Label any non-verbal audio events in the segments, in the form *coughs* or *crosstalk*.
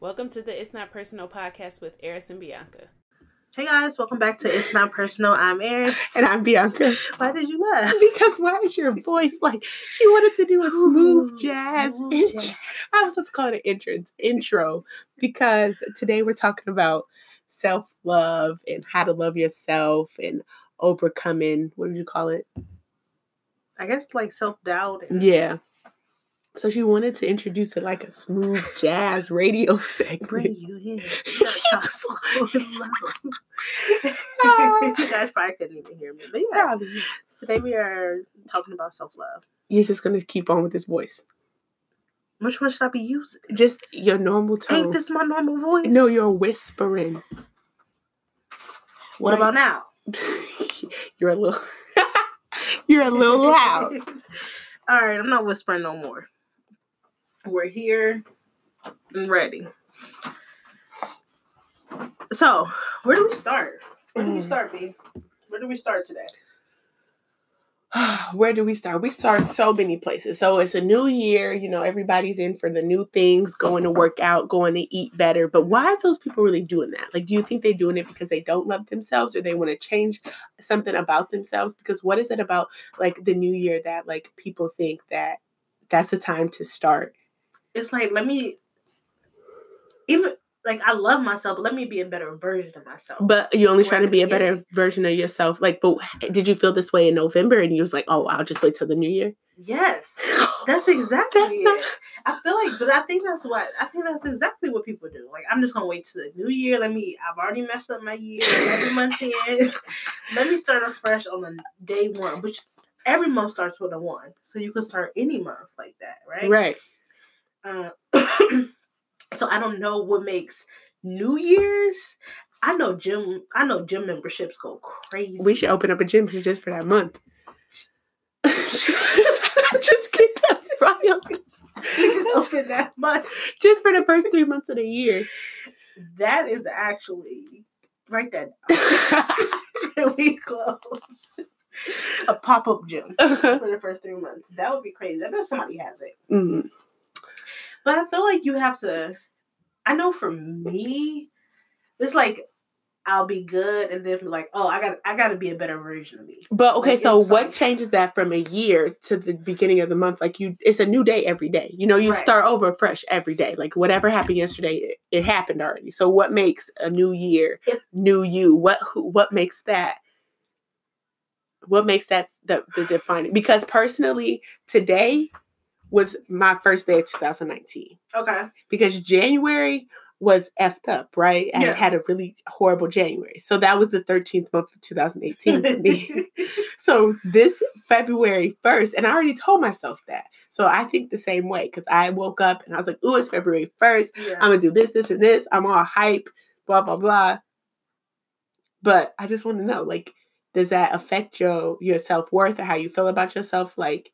Welcome to the It's Not Personal podcast with Eris and Bianca. Hey guys, welcome back to It's Not Personal. I'm Eris. *laughs* And I'm Bianca. Why did you laugh? Because why is your voice like she wanted to do a smooth jazz? smooth intro. jazz. I was supposed to call it an entrance intro because today we're talking about self love and how to love yourself and overcoming. What do you call it? I guess like self doubt. Yeah. So she wanted to introduce it like a smooth jazz radio *laughs* Bring segment. you in. You gotta talk slow and low. You guys probably couldn't even hear me. But yeah, Probably. today we are talking about self love. You're just gonna keep on with this voice. Which one should I be using? Just your normal tone. Ain't this my normal voice? No, you're whispering. What about now? *laughs* you're a little *laughs* you're a little loud. All right, I'm not whispering no more. We're here and ready. So, where do we start? Where do we Mm. start, B? Where do we start today? *sighs* Where do we start? We start so many places. So it's a new year, you know, everybody's in for the new things, going to work out, going to eat better. But why are those people really doing that? Like, do you think they're doing it because they don't love themselves or they want to change something about themselves? Because what is it about like the new year that like people think that that's the time to start? It's like let me even like I love myself, but let me be a better version of myself. But you're only trying to be a better beginning. version of yourself. Like, but did you feel this way in November and you was like, oh, I'll just wait till the new year? yes, *gasps* that's exactly That's it. not- I feel like, but I think that's what I think that's exactly what people do. Like I'm just gonna wait till the new year. Let me. I've already messed up my year. Every month *laughs* in. Let me start afresh on the day one, which every month starts with a one, so you can start any month like that, right? Right. Uh, *coughs* so I don't know what makes New Year's. I know gym. I know gym memberships go crazy. We should open up a gym just for that month. *laughs* *laughs* just get that. We just open that month. Just for the first three months of the year. That is actually write that down. we closed a pop up gym *laughs* for the first three months. That would be crazy. I bet somebody has it. Mhm. But I feel like you have to. I know for me, it's like I'll be good, and then be like, oh, I got, I got to be a better version of me. But okay, Like, so what changes that from a year to the beginning of the month? Like you, it's a new day every day. You know, you Right. start over fresh every day. Like whatever happened yesterday, it, it happened already. So what makes a new year If- new you? What who, what makes that? What makes that the, the defining? Because personally, today was my first day of 2019 Okay. because January was effed up, right? I Yeah. had a really horrible January. So that was the 13th month of 2018 for me. *laughs* so this February 1st, and I already told myself that. So I think the same way because I woke up and I was like, oh, it's February 1st. yeah. I'm going to do this, this, and this. I'm all hype, blah, blah, blah. But I just want to know, like, does that affect your your self-worth or how you feel about yourself? Like,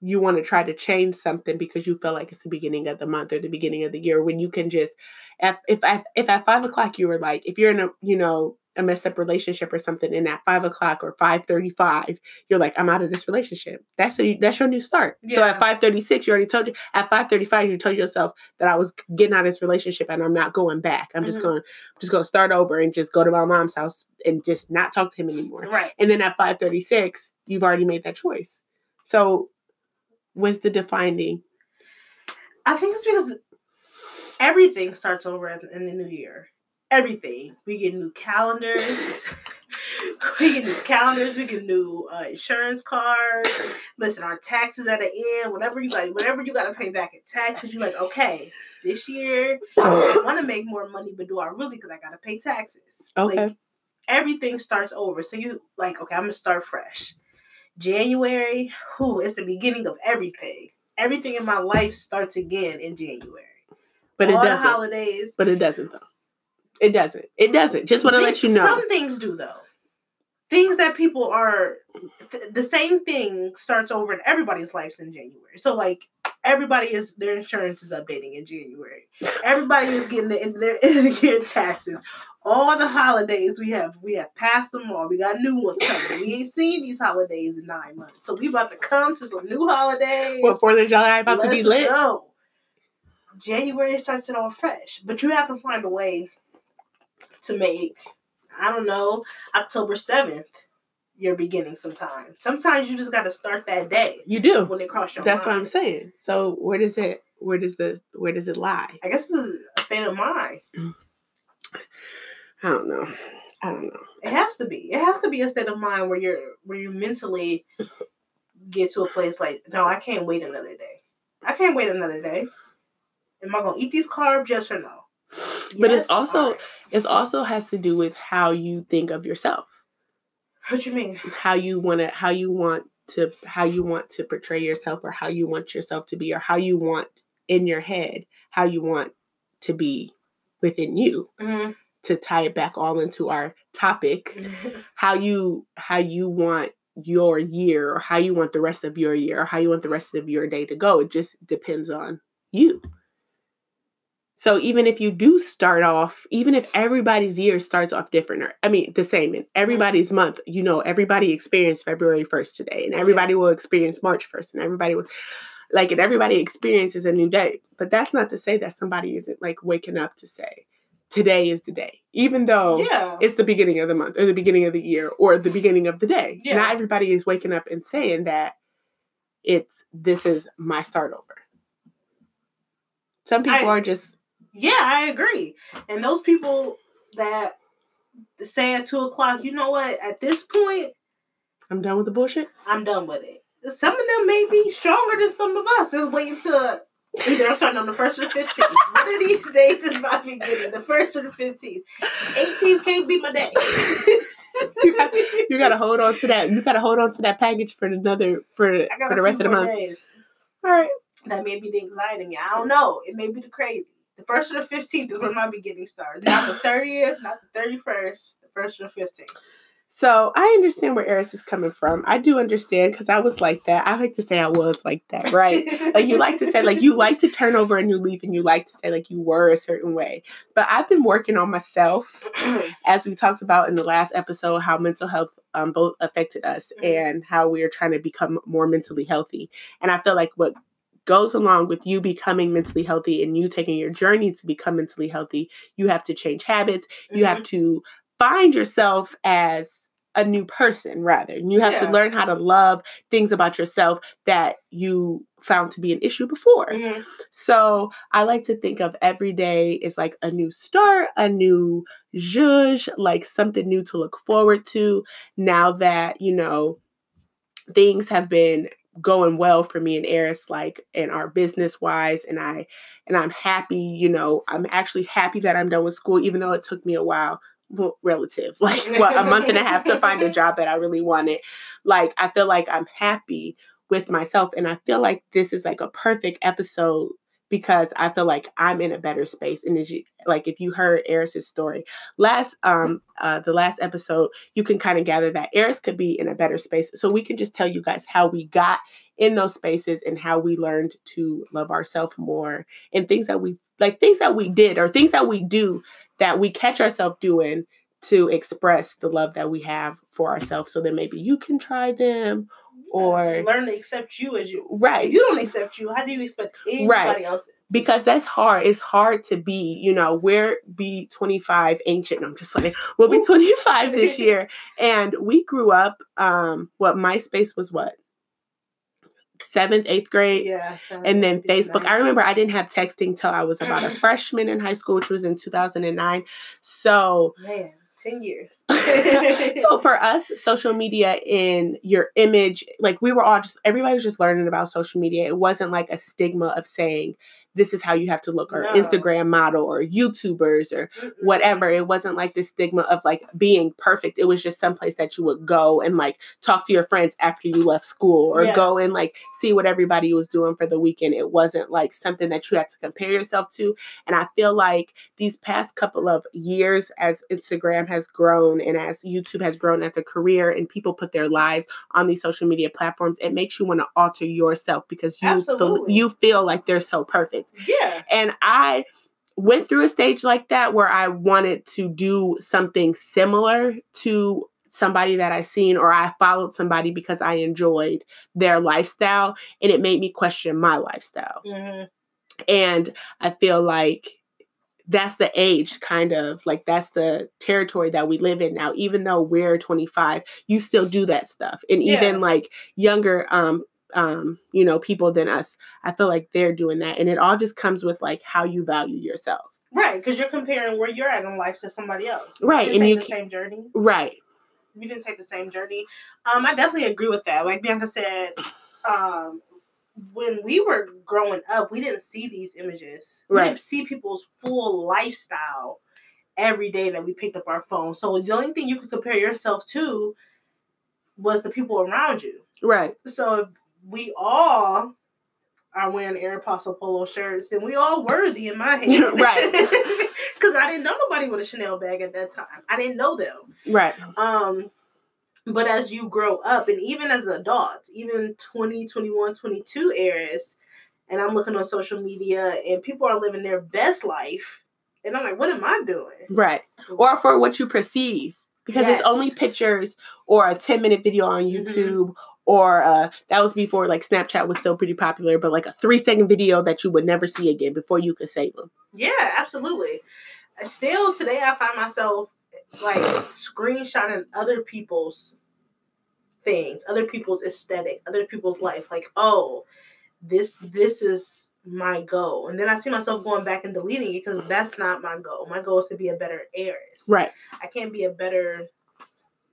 you want to try to change something because you feel like it's the beginning of the month or the beginning of the year when you can just if if at, if at five o'clock you were like if you're in a you know a messed up relationship or something and at five o'clock or five thirty five you're like I'm out of this relationship. That's a that's your new start. So at five thirty six you already told you at five thirty five you told yourself that I was getting out of this relationship and I'm not going back. I'm just Mhm. going I'm just going to start over and just go to my mom's house and just not talk to him anymore. Right. and then at 536 you've already made that choice. So what's the defining I think it's because everything starts over in, the new year. Everything. We get new calendars. *laughs* we get new calendars. We get new uh, insurance cards. Listen, our taxes at the end. Whatever you got, whatever you got to pay back in taxes. You're like, okay, this year I want to make more money, but do I really? Because I got to pay taxes. Okay. Like, everything starts over. So you like, okay, I'm gonna start fresh. January, who is the beginning of everything. Everything in my life starts again in January. but All it doesn't holidays. but it doesn't though it doesn't it doesn't just want to let you know Some things do though. Things that people are th- the same thing starts over in everybody's lives in January. So like everybody is their insurance is updating in January. Everybody is getting the, their end of the year taxes. All the holidays we have we have passed them all. We got new ones coming. We ain't seen these holidays in nine months, so we about to come to some new holidays. What Fourth of July about to be Let's lit? go. January starts it all fresh, but you have to find a way to make I don't know October seventh your beginning. Sometimes, sometimes you just got to start that day You do. when it cross your That's what I'm saying. So where does it? Where does the? Where does it lie? I guess it's a state of mind. I don't know. I don't know. It has to be. It has to be a state of mind where you're where you mentally get to a place like, no, I can't wait another day. I can't wait another day. Am I gonna eat these carbs? Yes or no? But it's also- Alright. It also has to do with how you think of yourself. What you mean? how you want to how you want to how you want to portray yourself or how you want yourself to be or how you want in your head how you want to be within you Mhm. to tie it back all into our topic how you how you want your year or how you want the rest of your year or how you want the rest of your day to go it just depends on you so even if you do start off even if everybody's year starts off different or i mean the same in everybody's mm-hmm. month you know everybody experienced february 1st today and everybody will experience march 1st and everybody will like and everybody experiences a new day but that's not to say that somebody isn't like waking up to say today is the day even though yeah. it's the beginning of the month or the beginning of the year or the beginning of the day. Yeah. Not everybody is waking up and saying that it's this is my start over. Some people I- are just Yeah, I agree. And those people that say at two o'clock, you know what? At this point, I'm done with the bullshit. I'm done with it. Some of them may be stronger than some of us. They're waiting to either I'm starting on the first or the fifteenth. One of these *laughs* days is my beginning. The first or the fifteenth. Eighteenth can't be my day. *laughs* You got- You gotta hold on to that. You gotta hold on to that package for another for for the rest of the month. days. All right. That may be the anxiety. I don't know. It may be the crazy. The first or the fifteenth is when my beginning starts. Not the thirtieth, not the thirty first. The first or the fifteenth. So I understand where Eris is coming from. I do understand because I was like that. I like to say I was like that, right? *laughs* like you like to say like you like to turn over a new leaf and you like to say like you were a certain way but i've been working on myself *clears throat* as we talked about in the last episode how mental health um, both affected us Mhm. and how we are trying to become more mentally healthy and i feel like what goes along with you becoming mentally healthy and you taking your journey to become mentally healthy you have to change habits you have to find yourself as a new person rather and you have to learn how to love things about yourself that you found to be an issue before Mhm. so I like to think of every day as like a new start, a new zhuzh, like something new to look forward to. Now that, you know, things have been going well for me and Eris, like in our business wise, and I and I'm happy, you know, I'm actually happy that I'm done with school, even though it took me a while. Well, relative, *laughs* like what a month and a half to find a *laughs* job that I really wanted. Like I feel like I'm happy with myself. And I feel like this is like a perfect episode because I feel like I'm in a better space. And as you, like if you heard Eris's story last um uh the last episode, you can kind of gather that Eris could be in a better space. So we can just tell you guys how we got in those spaces and how we learned to love ourselves more and things that we like things that we did or things that we do that we catch ourselves doing to express the love that we have for ourselves so that maybe you can try them or learn to accept you as you. right If you don't accept you, how do you expect anybody Right. else? because that's hard. It's hard to be, you know, we're be 25 ancient. No, I'm just playing. We'll be 25 this *laughs* year. And we grew up, um, what MySpace was what? Seventh, eighth grade. Yeah. And then Facebook. I remember I didn't have texting till I was about a freshman in high school, which was in 2009. So Man, ten years. *laughs* so for us, social media in your image, like we were all just everybody was just learning about social media. It wasn't like a stigma of saying this is how you have to look or No. Instagram model or YouTubers or Mm-mm. whatever. It wasn't like the stigma of like being perfect. It was just someplace that you would go and like talk to your friends after you left school or Yeah. go and like see what everybody was doing for the weekend. It wasn't like something that you had to compare yourself to. And I feel like these past couple of years, as Instagram has grown and as YouTube has grown as a career, and people put their lives on these social media platforms, it makes you want to alter yourself because you feel, you feel like they're so perfect. Yeah. And I went through a stage like that where I wanted to do something similar to somebody that I seen or I followed somebody because I enjoyed their lifestyle and it made me question my lifestyle. Mhm. And I feel like that's the age kind of like that's the territory that we live in now even though we're 25 you still do that stuff and Yeah. even like younger um um you know people than us i feel like they're doing that and it all just comes with like how you value yourself Right, because you're comparing where you're at in life to somebody else. Right, You didn't and take you the same journey. right You didn't take the same journey. Um, I definitely agree with that. Like Bianca said, um, when we were growing up, we didn't see these images. We Right. didn't see people's full lifestyle every day that we picked up our phone. So the only thing you could compare yourself to was the people around you. right So if we all are wearing Aeropostale polo shirts, then we all worthy in my *laughs* head. Right. *laughs* Because I didn't know nobody with a Chanel bag at that time. I didn't know them. right Um, but as you grow up, and even as adults, even 20, 21, 22 Eris, and I'm looking on social media and people are living their best life. And I'm like, what am I doing? right or for what you perceive because it's only pictures or a 10 minute video on Mhm. youtube or uh that was before like snapchat was still pretty popular but like a three second video that you would never see again before you could save them Yeah, absolutely. Still today, I find myself like screenshotting other people's things, other people's aesthetic, other people's life. Like, oh, this this is my goal, and then I see myself going back and deleting it because that's not my goal. My goal is to be a better Eris. right I can't be a better.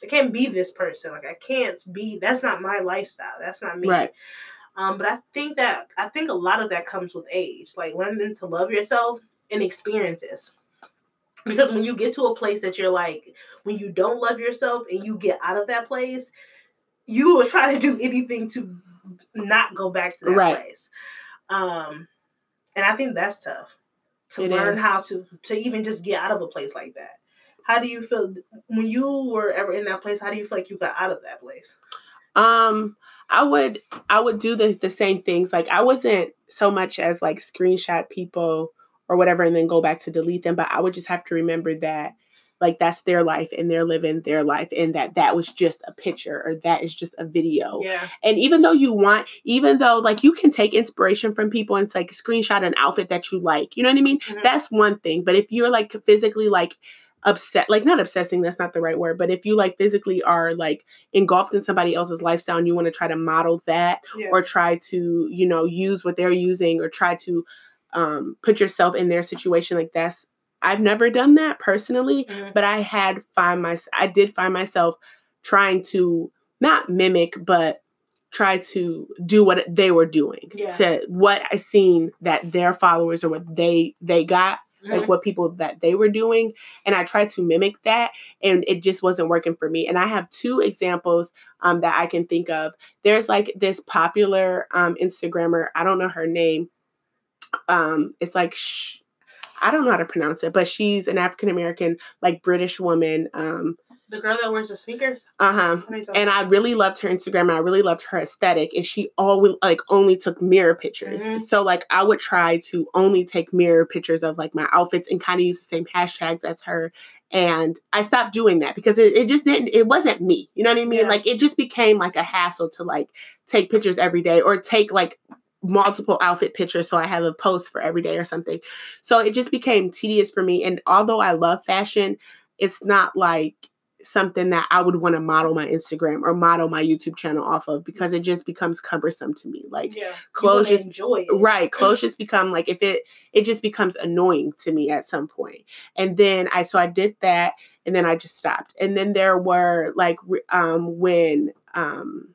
I can't be this person. Like I can't be. That's not my lifestyle. That's not me. Right. Um, but I think that I think a lot of that comes with age, like learning to love yourself and experiences. Because when you get to a place that you're like, when you don't love yourself and you get out of that place, you will try to do anything to not go back to that Right. place. Um, and I think that's tough to It learn is. how to to even just get out of a place like that. How do you feel when you were ever in that place? How do you feel like you got out of that place? Um, I would I would do the the same things. Like I wasn't so much as like screenshot people or whatever and then go back to delete them, but I would just have to remember that like that's their life and they're living their life and that that was just a picture or that is just a video. Yeah, And even though you want, even though like you can take inspiration from people and like screenshot an outfit that you like, you know what I mean? Mhm. That's one thing. But if you're like physically like upset, like not obsessing, that's not the right word, but if you like physically are like engulfed in somebody else's lifestyle and you want to try to model that yeah. or try to, you know, use what they're using or try to um put yourself in their situation like that's I've never done that personally, Mhm. but I had find my I did find myself trying to not mimic but try to do what they were doing Yeah. to what I seen that their followers or what they they got like Mhm. what people that they were doing and I tried to mimic that and it just wasn't working for me and I have two examples um that I can think of there's like this popular um Instagrammer I don't know her name um it's like sh- I don't know how to pronounce it but she's an African American like British woman um the girl that wears the sneakers. uh-huh you talking and I really loved her Instagram and I really loved her aesthetic and she always like only took mirror pictures. Mhm. So like I would try to only take mirror pictures of like my outfits and kind of use the same hashtags as her. And I stopped doing that because it, it just didn't it wasn't me. You know what I mean? Yeah. Like it just became like a hassle to like take pictures every day or take like multiple outfit pictures so I have a post for every day or something. So it just became tedious for me. And although I love fashion, it's not like something that I would want to model my Instagram or model my YouTube channel off of because it just becomes cumbersome to me. Like yeah, clothes just enjoy it. right clothes just become like if it it just becomes annoying to me at some point and then i so i did that and then i just stopped and then there were like um when um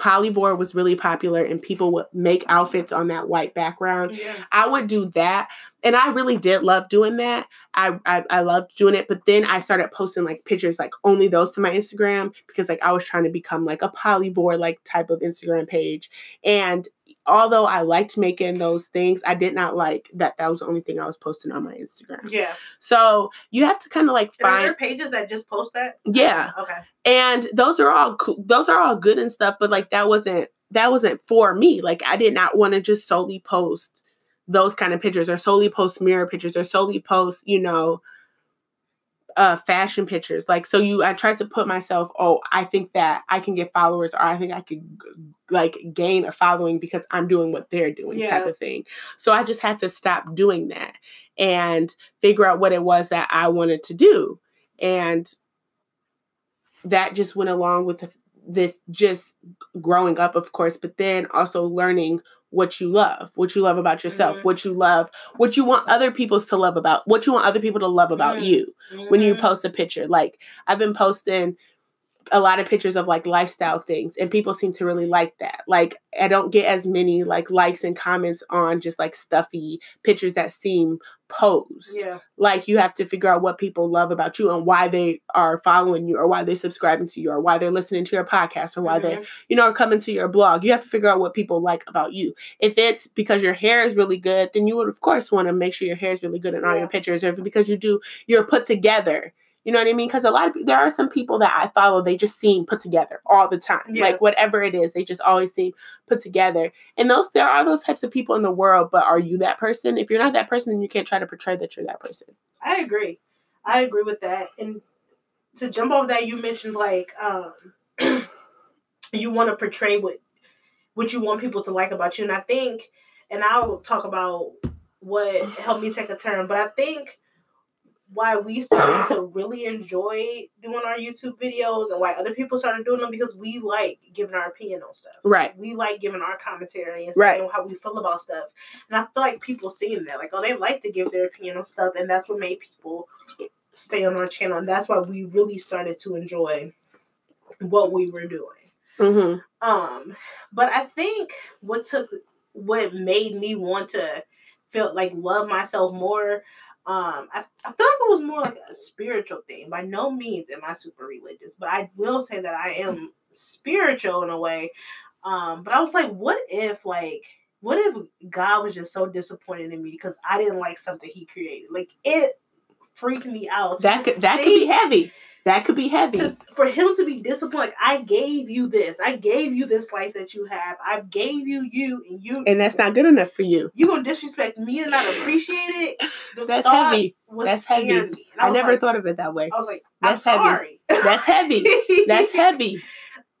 polyvore was really popular and people would make outfits on that white background. Yeah. I would do that. And I really did love doing that. I, I I loved doing it. But then I started posting like pictures, like only those to my Instagram because like I was trying to become like a polyvore like type of Instagram page. And although I liked making those things, I did not like that that was the only thing I was posting on my Instagram. Yeah. So you have to kind of like And are find pages that just post that? yeah Okay. and those are all cool those are all good and stuff but like that wasn't that wasn't for me like i did not want to just solely post those kind of pictures or solely post mirror pictures or solely post you know uh fashion pictures. Like so you i tried to put myself oh i think that i can get followers or i think i could like gain a following because i'm doing what they're doing type of thing. So i just had to stop doing that and figure out what it was that i wanted to do. And that just went along with the, this just growing up of course but then also learning what you love what you love about yourself Mhm. what you love what you want other people's to love about what you want other people to love about Mhm. you when you Mhm. post a picture like i've been posting a lot of pictures of like lifestyle things and people seem to really like that like i don't get as many like likes and comments on just like stuffy pictures that seem posed Yeah. like you have to figure out what people love about you and why they are following you or why they're subscribing to you or why they're listening to your podcast or why they Mhm. you know are coming to your blog you have to figure out what people like about you if it's because your hair is really good then you would of course want to make sure your hair is really good in all Yeah. your pictures or if it's because you do you're put together you know what I mean? Because a lot of there are some people that I follow, they just seem put together all the time. Yeah. Like whatever it is, they just always seem put together. And those there are those types of people in the world, but are you that person? If you're not that person, then you can't try to portray that you're that person. I agree. I agree with that. And to jump off that, you mentioned like um, *clears throat* you want to portray what what you want people to like about you, and I think, and I'll talk about what helped me take a turn, but I think why we started to really enjoy doing our YouTube videos and why other people started doing them because we like giving our opinion on stuff. Right. We like giving our commentary and Right. saying how we feel about stuff. And I feel like people seeing that, like, oh, they like to give their opinion on stuff, and that's what made people stay on our channel. And that's why we really started to enjoy what we were doing. Mm-hmm. Um, but I think what took what made me want to feel like love myself more. Um, I, I feel like it was more like a spiritual thing. By no means am I super religious, but I will say that I am spiritual in a way. Um, but I was like, what if like what if God was just so disappointed in me because I didn't like something he created? Like it freaked me out. That could that could be heavy. That could be heavy. to, for him to be disappointed, like I gave you this, I gave you this life that you have, I gave you you, and you, and that's not good enough for you. you gonna disrespect me and not appreciate it. The That's heavy. That's heavy. I, I never like, thought of it that way. I was like, I'm That's heavy. sorry. That's heavy. That's *laughs* heavy.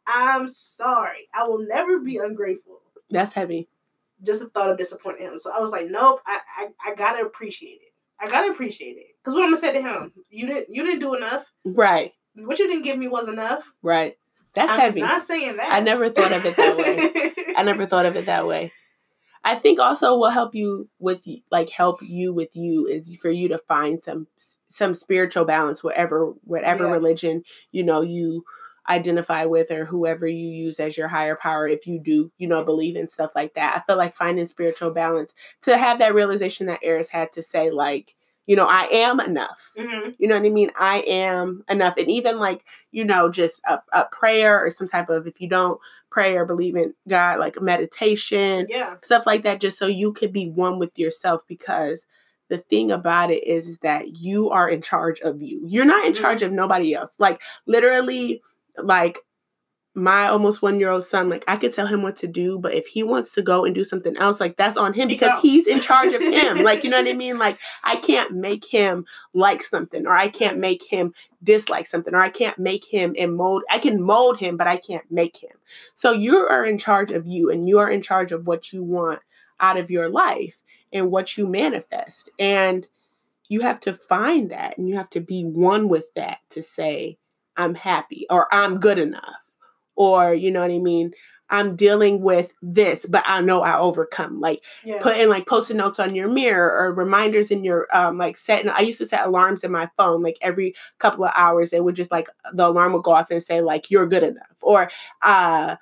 I'm sorry. I will never be ungrateful. That's heavy. Just the thought of disappointing him. So I was like, nope. I I, I gotta appreciate it. I gotta appreciate it. Cause what I'm gonna say to him, you didn't you didn't do enough. Right. What you didn't give me was enough. Right. That's I'm heavy. Not saying that. I never thought of it that way. *laughs* I never thought of it that way. I think also what help you with like help you with you is for you to find some some spiritual balance whatever whatever Yeah. religion you know you identify with or whoever you use as your higher power if you do you know believe in stuff like that i feel like finding spiritual balance to have that realization that eris had to say like you know i am enough Mhm. you know what I mean? I am enough. And even like, you know, just a, a prayer or some type of, if you don't pray or believe in God, like meditation, Yeah. stuff like that, just so you could be one with yourself. Because the thing about it is, is that you are in charge of you. You're not in Mhm. charge of nobody else. Like, literally, like, my almost one year old son, like I could tell him what to do, but if he wants to go and do something else, like that's on him because he's in charge of him. *laughs* like, you know what I mean? Like, I can't make him like something, or I can't make him dislike something, or I can't make him and mold. I can mold him, but I can't make him. So you are in charge of you, and you are in charge of what you want out of your life and what you manifest. And you have to find that, and you have to be one with that to say, I'm happy, or I'm good enough, or you know what I mean. I'm dealing with this, but I know I overcome. Like Yeah. putting like post-it notes on your mirror or reminders in your um like setting I used to set alarms in my phone like every couple of hours it would just like the alarm would go off and say like you're good enough or uh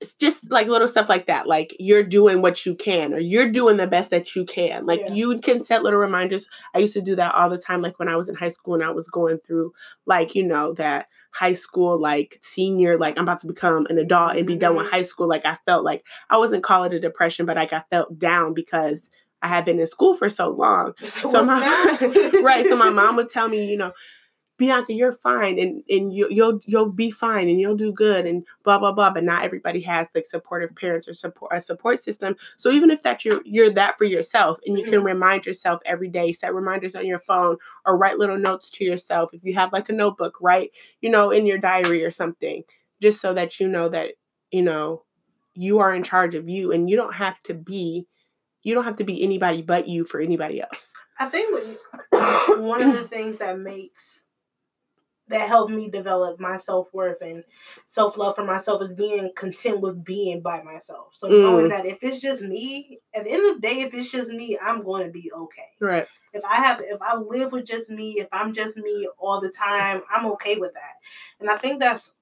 it's just like little stuff like that. Like you're doing what you can, or you're doing the best that you can. Like Yeah. you can set little reminders. I used to do that all the time. Like when I was in high school and I was going through, like you know, that high school, like senior, like I'm about to become an adult and be done with Mhm. high school. Like I felt like I wasn't call it a depression, but like I felt down because I had been in school for so long. So So my *laughs* right. So my *laughs* mom would tell me, you know, Bianca, you're fine, and and you, you'll you'll be fine, and you'll do good, and blah blah blah. But not everybody has like supportive parents or support a support system. So even if that you're you're that for yourself, and you can mm-hmm. remind yourself every day, set reminders on your phone, or write little notes to yourself. If you have like a notebook, write you know in your diary or something, just so that you know that you know you are in charge of you, and you don't have to be you don't have to be anybody but you for anybody else. I think *coughs* one of the things that makes that helped me develop my self worth and self love for myself is being content with being by myself. So Mm. knowing that if it's just me, at the end of the day, if it's just me, I'm going to be okay. Right. If I have, if I live with just me, if I'm just me all the time, I'm okay with that. And I think that's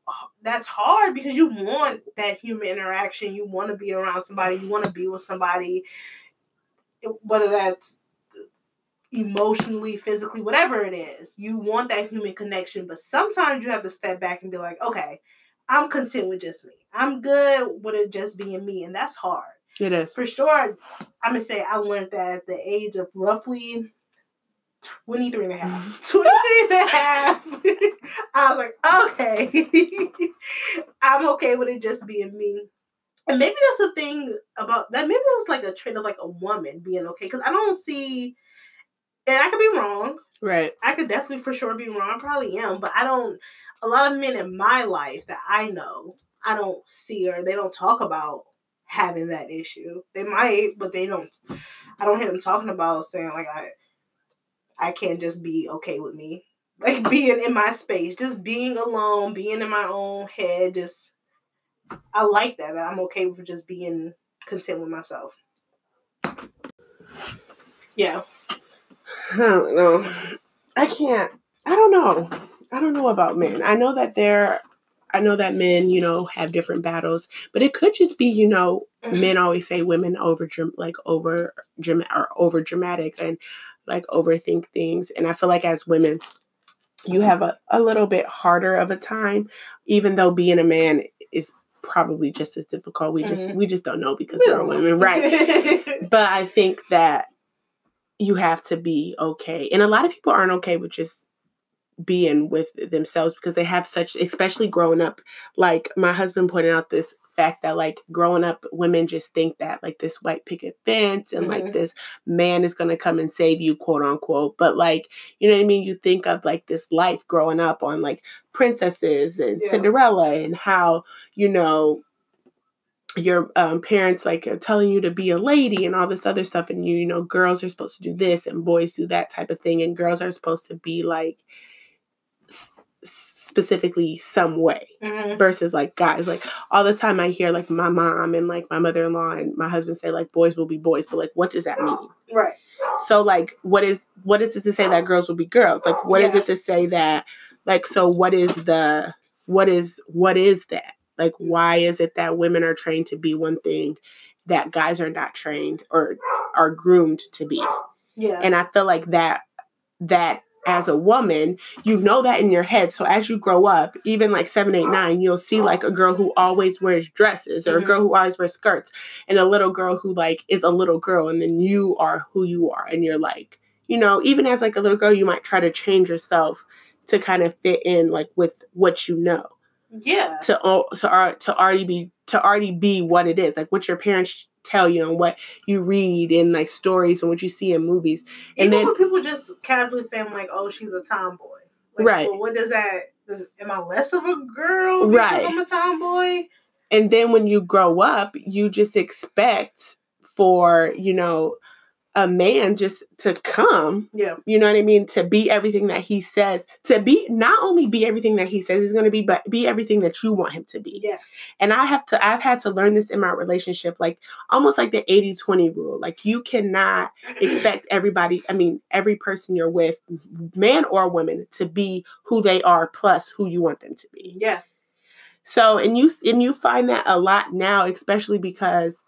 that's hard because you want that human interaction. You want to be around somebody. You want to be with somebody, whether that's emotionally, physically, whatever it is. You want that human connection, but sometimes you have to step back and be like, okay, I'm content with just me. I'm good with it just being me, and that's hard It is. for sure, I'm gonna say I learned that at the age of roughly 23 and a half. *laughs* 23 and a half. I was like, okay, *laughs* I'm okay with it just being me. And maybe that's a thing about that. Maybe that's like a trait of like a woman being okay. Because I don't see, and I could be wrong. Right. I could definitely for sure be wrong. I probably am, but I don't. A lot of men in my life that I know, I don't see or they don't talk about having that issue. They might, but they don't. I don't hear them talking about saying like I, I can't just be okay with me, *laughs* like being in my space, just being alone, being in my own head. Just I like that. That I'm okay with just being content with myself. Yeah. I don't know. I can't. I don't know. I don't know about men. I know that they're. I know that men, you know, have different battles, but it could just be, you know, men always say women over like over or over dramatic and like overthink things, and I feel like as women, you have a, a little bit harder of a time, even though being a man is probably just as difficult. We just Mhm. we just don't know because We we're women, right? *laughs* but I think that you have to be okay. And a lot of people aren't okay with just being with themselves because they have such especially growing up like my husband pointed out this fact that like growing up women just think that like this white picket fence and like Mhm. this man is going to come and save you quote unquote but like you know what i mean you think of like this life growing up on like princesses and Yeah. cinderella and how you know your um, parents like telling you to be a lady and all this other stuff and you you know girls are supposed to do this and boys do that type of thing and girls are supposed to be like s- specifically some way Mhm. versus like guys like all the time i hear like my mom and like my mother-in-law and my husband say like boys will be boys but like what does that mean Right. so like what is what is it to say that girls will be girls like what is Yeah. it to say that like so what is the what is what is that like why is it that women are trained to be one thing that guys are not trained or are groomed to be Yeah. and i feel like that that as a woman you know that in your head so as you grow up even like seven eight nine you'll see like a girl who always wears dresses or a Mhm. girl who always wears skirts and a little girl who like is a little girl and then you are who you are and you're like you know even as like a little girl you might try to change yourself to kind of fit in like with what you know yeah. to to to already be to already be what it is like what your parents tell you and what you read in like stories and what you see in movies and Even then- when people just casually saying like, "Oh, she's a tomboy," like, Right. Well, what does that? Am I less of a girl? Right. I'm a tomboy. and then when you grow up you just expect for you know a man just to come Yeah. you know what i mean to be everything that he says to be not only be everything that he says he's going to be but be everything that you want him to be Yeah. and i have to i've had to learn this in my relationship like almost like the 80-20 rule like you cannot expect *clears throat* everybody i mean every person you're with man or woman to be who they are plus who you want them to be Yeah. So and you and you find that a lot now, especially because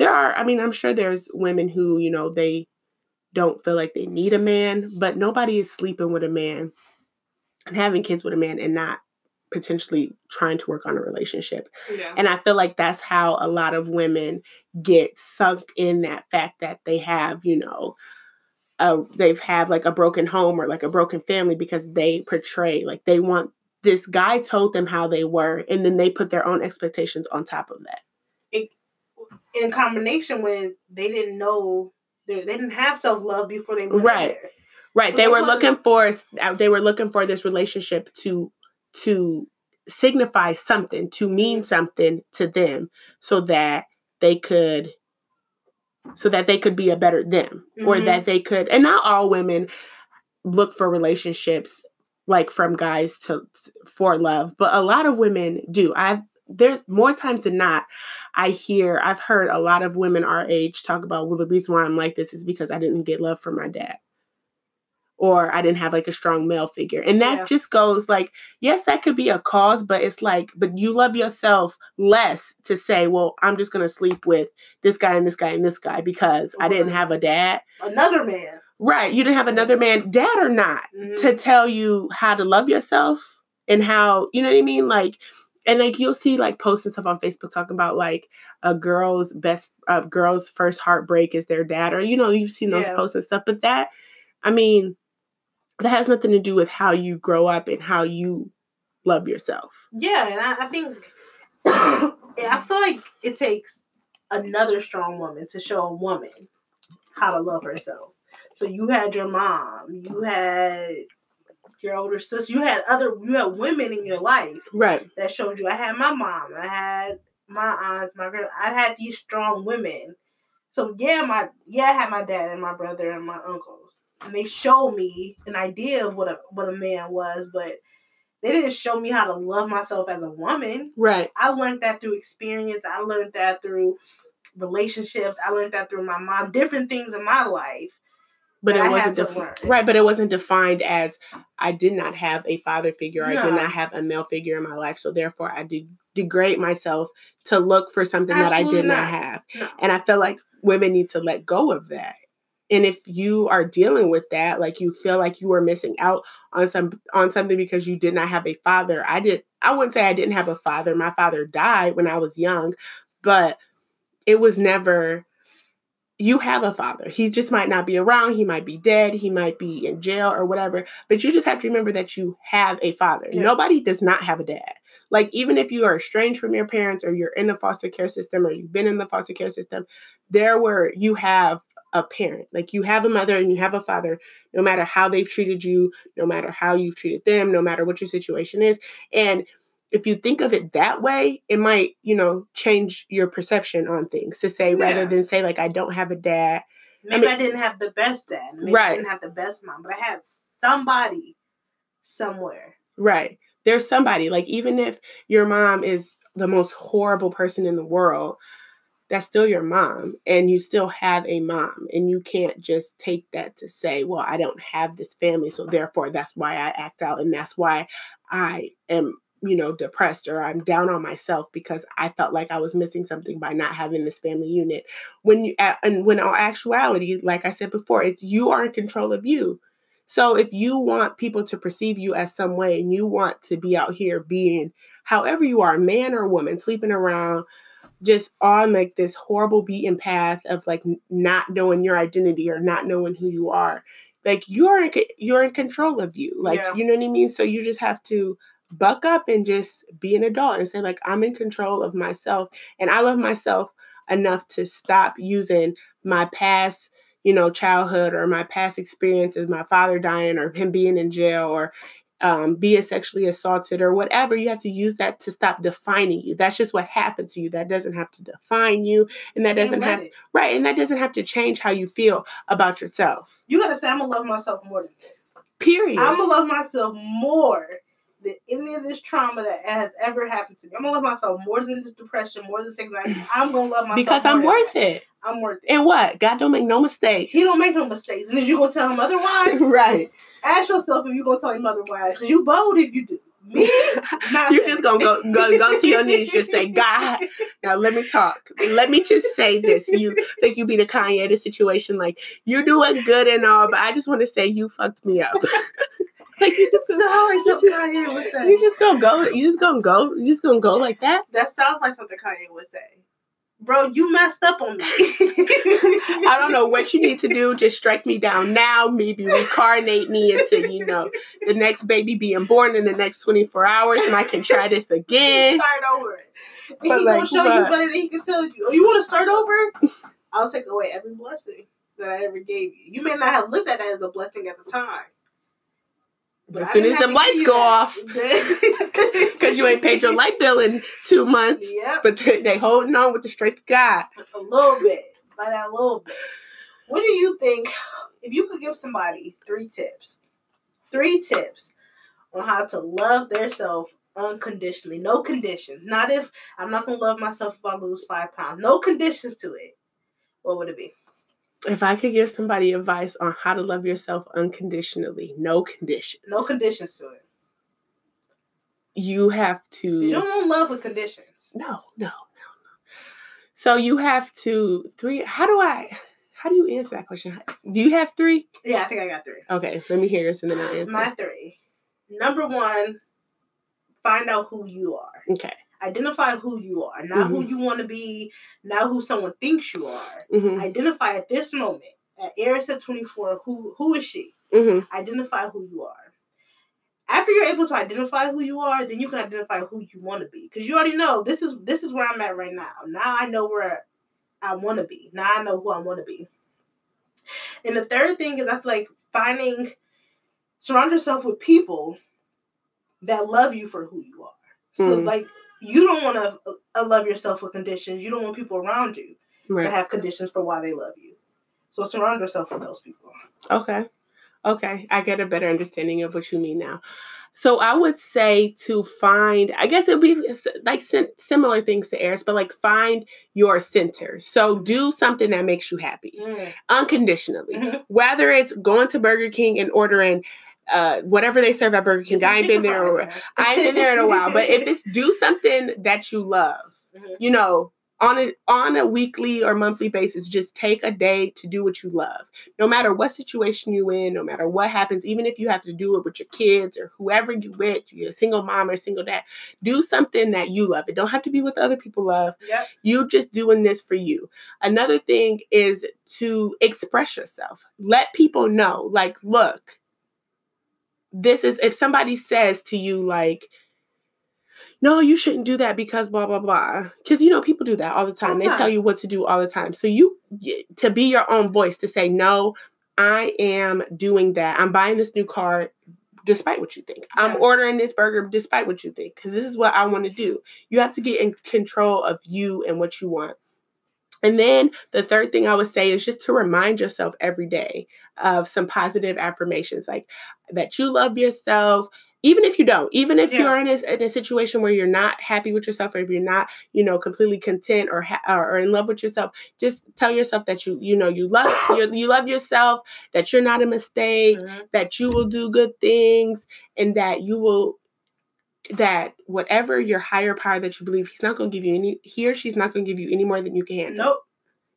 there are. I mean, I'm sure there's women who you know they don't feel like they need a man, but nobody is sleeping with a man and having kids with a man and not potentially trying to work on a relationship. Yeah. And I feel like that's how a lot of women get sunk in that fact that they have, you know, a, they've have like a broken home or like a broken family because they portray like they want this guy told them how they were and then they put their own expectations on top of that. In combination with they didn't know they, they didn't have self love before they went Right. there. Right. So they they were looking for uh, they were looking for this relationship to to signify something, to mean something to them so that they could so that they could be a better them or Mhm. that they could and not all women look for relationships like from guys to for love, but a lot of women do. I've there's more times than not I hear I've heard a lot of women our age talk about well the reason why I'm like this is because I didn't get love from my dad or I didn't have like a strong male figure. And that Yeah. just goes like, yes, that could be a cause, but it's like, but you love yourself less to say, well, I'm just going to sleep with this guy and this guy and this guy because I didn't have a dad. Another man. Right. You didn't have another man, dad or not, Mhm. to tell you how to love yourself and how, you know what I mean? Like, and like you'll see like posts and stuff on Facebook talking about like a girl's best, uh, girl's first heartbreak is their dad, or you know, you've seen those Yeah. posts and stuff. But that, I mean, that has nothing to do with how you grow up and how you love yourself. Yeah, and I, I think *coughs* I feel like it takes another strong woman to show a woman how to love herself. So you had your mom, you had your older sister, you had other, you had women in your life Right. that showed you. I had my mom, I had my aunts, my grand, I had these strong women. So yeah, my yeah, I had my dad and my brother and my uncles, and they showed me an idea of what a what a man was, but they didn't show me how to love myself as a woman. Right. I learned that through experience. I learned that through relationships. I learned that through my mom, different things in my life. But that it wasn't defi- right. But it wasn't defined as I did not have a father figure. I did not have a male figure in my life. So therefore, I de- degrade myself to look for something that I did not not. have. No. And I feel like women need to let go of that. And if you are dealing with that, like you feel like you are missing out on some on something because you did not have a father. I did I wouldn't say I didn't have a father. My father died when I was young, but it was never you have a father. He just might not be around. He might be dead. He might be in jail or whatever. But you just have to remember that you have a father. Yeah. Nobody does not have a dad. Like, even if you are estranged from your parents or you're in the foster care system or you've been in the foster care system, there were, you have a parent. Like, you have a mother and you have a father, no matter how they've treated you, no matter how you've treated them, no matter what your situation is. And if you think of it that way, it might, you know, change your perception on things to say rather than say, like, I don't have a dad. Maybe I, mean- didn't have the best dad. Maybe Right. I didn't have the best mom, but I had somebody somewhere. Right. There's somebody, like, even if your mom is the most horrible person in the world, that's still your mom. And you still have a mom. And you can't just take that to say, well, I don't have this family. So therefore, that's why I act out. And that's why I am, you know, depressed or I'm down on myself because I felt like I was missing something by not having this family unit. When you, and when in actuality, like I said before, it's you are in control of you. So if you want people to perceive you as some way and you want to be out here being however you are, man or woman, sleeping around, just on like this horrible beaten path of like not knowing your identity or not knowing who you are, like you're in, you're in control of you. Like Yeah. you know what I mean. So you just have to buck up and just be an adult and say like I'm in control of myself and I love myself enough to stop using my past you know, childhood or my past experiences, my father dying or him being in jail or um, being sexually assaulted or whatever, you have to use that to stop defining you. That's just what happened to you. That doesn't have to define you. And that doesn't have, it. right. And that doesn't have to change how you feel about yourself. You gotta say, I'm gonna love myself more than this. Period. I'm gonna love myself more than any of this trauma that has ever happened to me. I'm gonna love myself more than this depression, more than this anxiety. I'm gonna love myself because I'm worth it. I'm worth it. And what? God don't make no mistakes. He don't make no mistakes, and is you gonna tell him otherwise? *laughs* right. Ask yourself if you gonna tell him otherwise, you bold if you do. Me? *laughs* you just gonna go go go to your knees, just say, *laughs* God, now let me talk. Let me just say this. You think you be the Kanye the situation, like you're doing good and all, but I just want to say you fucked me up. Like you just *laughs* so like something Kanye would say. you just gonna go. You just gonna go. You just gonna go like that. That sounds like something Kanye would say. Bro, you messed up on me. *laughs* I don't know what you need to do. Just strike me down now. Maybe reincarnate me into, you know, the next baby being born in the next 24 hours and I can try this *laughs* again. Start over. But he like, gonna show but- you better than he can tell you. Oh, you want to start over? I'll take away every blessing that I ever gave you. You may not have looked at it as a blessing at the time. But As soon as have the to give lights go that. off, *laughs* because you ain't paid your light bill in two months, Yep. but they, they holding on with the strength of God. a little bit by that little bit. What do you think if you could give somebody three tips, three tips on how to love their self unconditionally, no conditions, not if I'm not gonna love myself if I lose five pounds, no conditions to it. What would it be? If I could give somebody advice on how to love yourself unconditionally, no conditions, No conditions to it. you have 'Cause You to. don't want love with conditions. No, no, no, no. So you have to three. How do I? How do you answer that question? Do you have three? Yeah, I think I got three. Okay, let me hear yours and then I'll *gasps* answer. My three. Number one, find out who you are. okay. Identify who you are, not who you want to be, not who someone thinks you are. hmm identify at this moment at Eris at 24 who who is she? Hmm identify who you are. After you're able to identify who you are then you can identify who you want to be because you already know this is this is where i'm at right now. Now i know where i want to be. Now i know who i want to be. And the third thing is i feel like finding surround yourself with people that love you for who you are. So Mm. like you don't want to uh, love yourself with conditions you don't want people around you to have conditions for why they love you. So surround yourself with those people. Okay. Okay. I get a better understanding of what you mean now. So I would say to find, I guess it would be like similar things to Eris, but like find your center. So do something that makes you happy unconditionally. Mhm. *laughs* Whether it's going to Burger King and ordering uh, whatever they serve at Burger King. I ain't been there. or- I ain't been there in a while. But if it's do *laughs* something that you love, Mhm. you know, on a on a weekly or monthly basis, just take a day to do what you love. No matter what situation you in, no matter what happens, even if you have to do it with your kids or whoever you with, you're a single mom or single dad, do something that you love. It don't have to be what other people love. Yep. You just doing this for you. Another thing is to express yourself. Let people know, like, look, this is if somebody says to you, like, no, you shouldn't do that because blah blah blah. Because you know people do that all the time. The They tell uh-huh. you what to do all the time. So you to be your own voice to say no, I am doing that. I'm buying this new car despite what you think. I'm ordering this burger despite what you think because this is what I want to do. You have to get in control of you and what you want. And then the third thing I would say is just to remind yourself every day of some positive affirmations like that you love yourself even if you don't even if Yeah. you're in a, in a situation where you're not happy with yourself or if you're not you know completely content or ha- or in love with yourself just tell yourself that you you know you love you love yourself that you're not a mistake Mhm. that you will do good things and that you will that whatever your higher power that you believe he's not going to give you any he or she's not going to give you any more than you can handle Nope.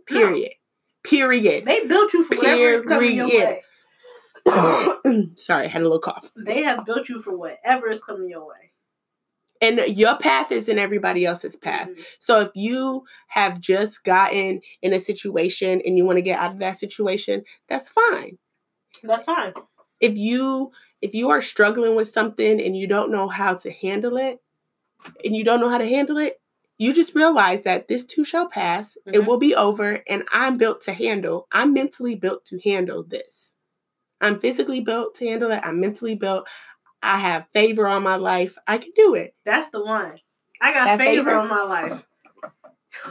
period period They built you for whatever is coming your way. *coughs* sorry i had a little cough They have built you for whatever is coming your way. and your path isn't everybody else's path Mhm. so if you have just gotten in a situation and you want to get out of that situation that's fine That's fine. if you if you are struggling with something and you don't know how to handle it and you don't know how to handle it you just realize that this too shall pass it Mhm. will be over and i'm built to handle i'm mentally built to handle this i'm physically built to handle it i'm mentally built i have favor on my life i can do it That's the one. I got favor favor? on my life.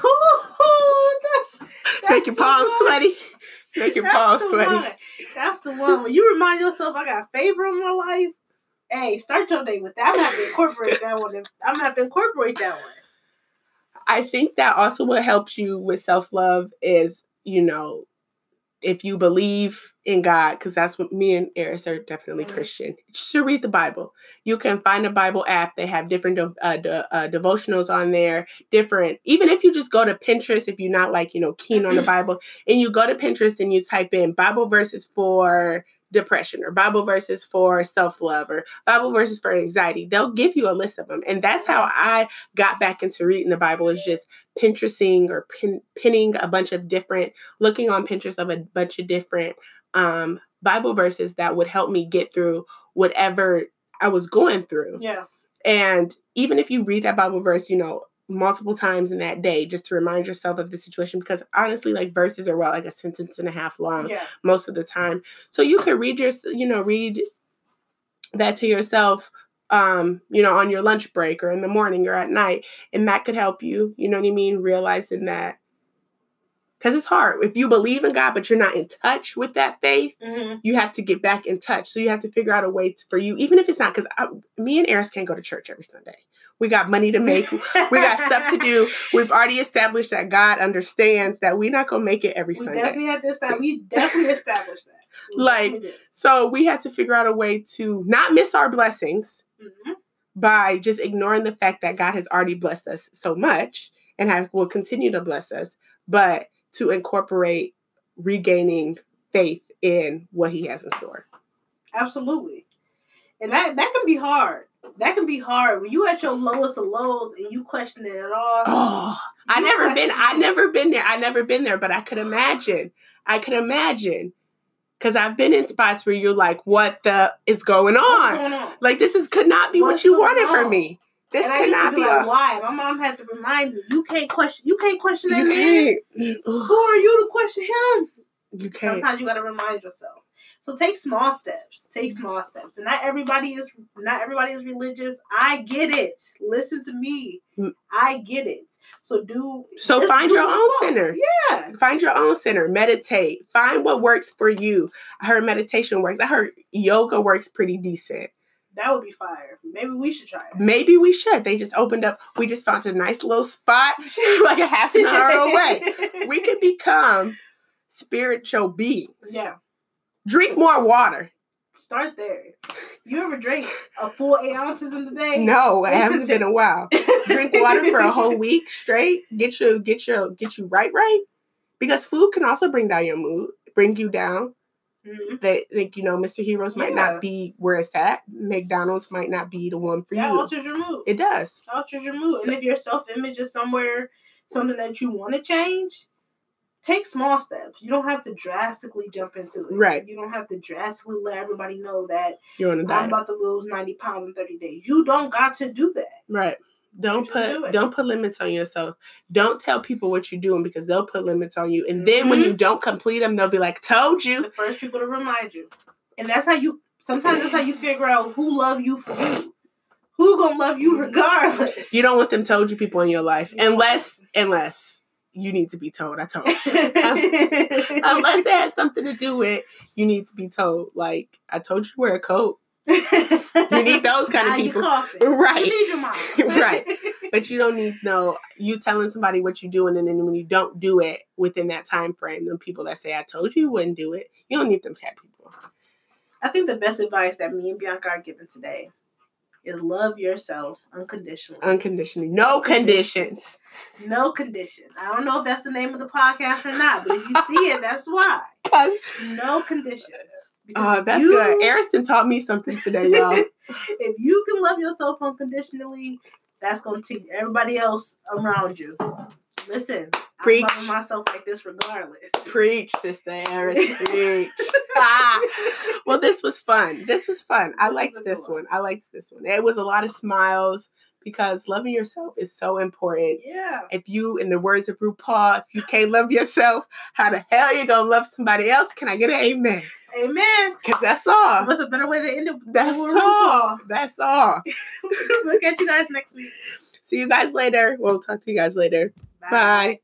Ooh, that's, *laughs* make your palms sweaty make your palms sweaty one. That's the one. When you remind yourself, I got favor on my life. Hey, start your day with that. I'm gonna have to incorporate that one. I'm gonna have to incorporate that one. I think that also what helps you with self love is, you know, if you believe in God, because that's what me and Eris are definitely Mhm. Christian, you should read the Bible. You can find a Bible app. They have different uh, de- uh, devotionals on there. Different, even if you just go to Pinterest, if you're not like you know keen on the *clears throat* Bible, and you go to Pinterest and you type in Bible verses for depression or Bible verses for self love or Bible verses for anxiety, they'll give you a list of them. And that's how I got back into reading the Bible is just Pinteresting or pin, pinning a bunch of different, looking on Pinterest of a bunch of different um, Bible verses that would help me get through whatever I was going through. Yeah. And even if you read that Bible verse, you know, multiple times in that day, just to remind yourself of the situation, because honestly, like verses are what, like a sentence and a half long Yeah. most of the time. So you could read your, you know, read that to yourself, um, you know, on your lunch break or in the morning or at night, and that could help you. You know what I mean? Realizing that because it's hard if you believe in God, but you're not in touch with that faith. hmm You have to get back in touch. So you have to figure out a way to, for you, even if it's not because me and Eris can't go to church every Sunday. We got money to make. *laughs* we got stuff to do. We've already established that God understands that we're not gonna make it every We Sunday. definitely had this time. We definitely established that. We Like. So we had to figure out a way to not miss our blessings Mhm. by just ignoring the fact that God has already blessed us so much and have, will continue to bless us, but to incorporate regaining faith in what He has in store. Absolutely. And that that can be hard. That can be hard when you at your lowest of lows and you question it at all. Oh, I never been. I never been there. I never been there, but I could imagine. I could imagine because I've been in spots where you're like, "What the is going What's on? going on? Like this is could not be what you wanted from me. This and to be like, a." why? My mom had to remind me, you can't question. You can't question that You man. Who are you to question him? You can't. Sometimes you got to remind yourself. So take small steps. Take small steps. And not everybody is not everybody is religious. I get it. Listen to me. Mm. I get it. So do So find do your own center. Yeah. Find your own center. Meditate. Find what works for you. I heard meditation works. I heard yoga works pretty decent. That would be fire. Maybe we should try it. Maybe we should. They just opened up. We just found a nice little spot, *laughs* like a half an hour away. *laughs* We could become spiritual beings. Yeah. Drink more water. Start there. You ever drink a full eight ounces in the day? No, it hasn't been a while. Drink water for a *laughs* whole week straight. Get you get your get you right right. Because food can also bring down your mood, bring you down. Mhm. That like you know, Mr. Heroes might Yeah. not be where it's at. McDonald's might not be the one for That you. alters your mood. It does. alters your mood. And if your self image is somewhere, something that you want to change, take small steps. You don't have to drastically jump into it. Right. You don't have to drastically let everybody know that You're on a I'm diet. about to lose 90 pounds in 30 days. You don't got to do that. Right. Don't put do don't put limits on yourself. Don't tell people what you're doing because they'll put limits on you. And then when Mhm. you don't complete them, they'll be like, "Told you." The first people to remind you. And that's how you, sometimes that's how you figure out who love you for you. Who gonna love you regardless? You don't want them told you people in your life unless unless you need to be told. I told you. *laughs* unless it has something to do with you need to be told. Like I told you to wear a coat, you need those kind of Now people. *laughs* Right. You need your mom. *laughs* Right. but you don't need no you telling somebody what you're doing, and then when you don't do it within that time frame, the people that say I told you you wouldn't do it, you don't need them cat people. I think the best advice that me and Bianca are giving today is love yourself unconditionally. Unconditionally, no conditions. no conditions. I don't know if that's the name of the podcast or not, but if you see it, that's why. No conditions. Because Uh, that's you- good. Ariston taught me something today, *laughs* y'all. if you can love yourself unconditionally, that's gonna teach everybody else around you. Listen, Preach. I'm loving myself like this regardless. Preach, sister Eris, *laughs* preach. Ah. well, this was fun. This was fun. I This liked this one. one. I liked this one. It was a lot of smiles because loving yourself is so important. Yeah. If you, in the words of RuPaul, if you can't love yourself, how the hell you gonna love somebody else? Can I get an amen? Amen. Because that's all. What's a better way to end it? That's all. That's all. *laughs* Look at you guys next week. See you guys later. We'll talk to you guys later. Bye.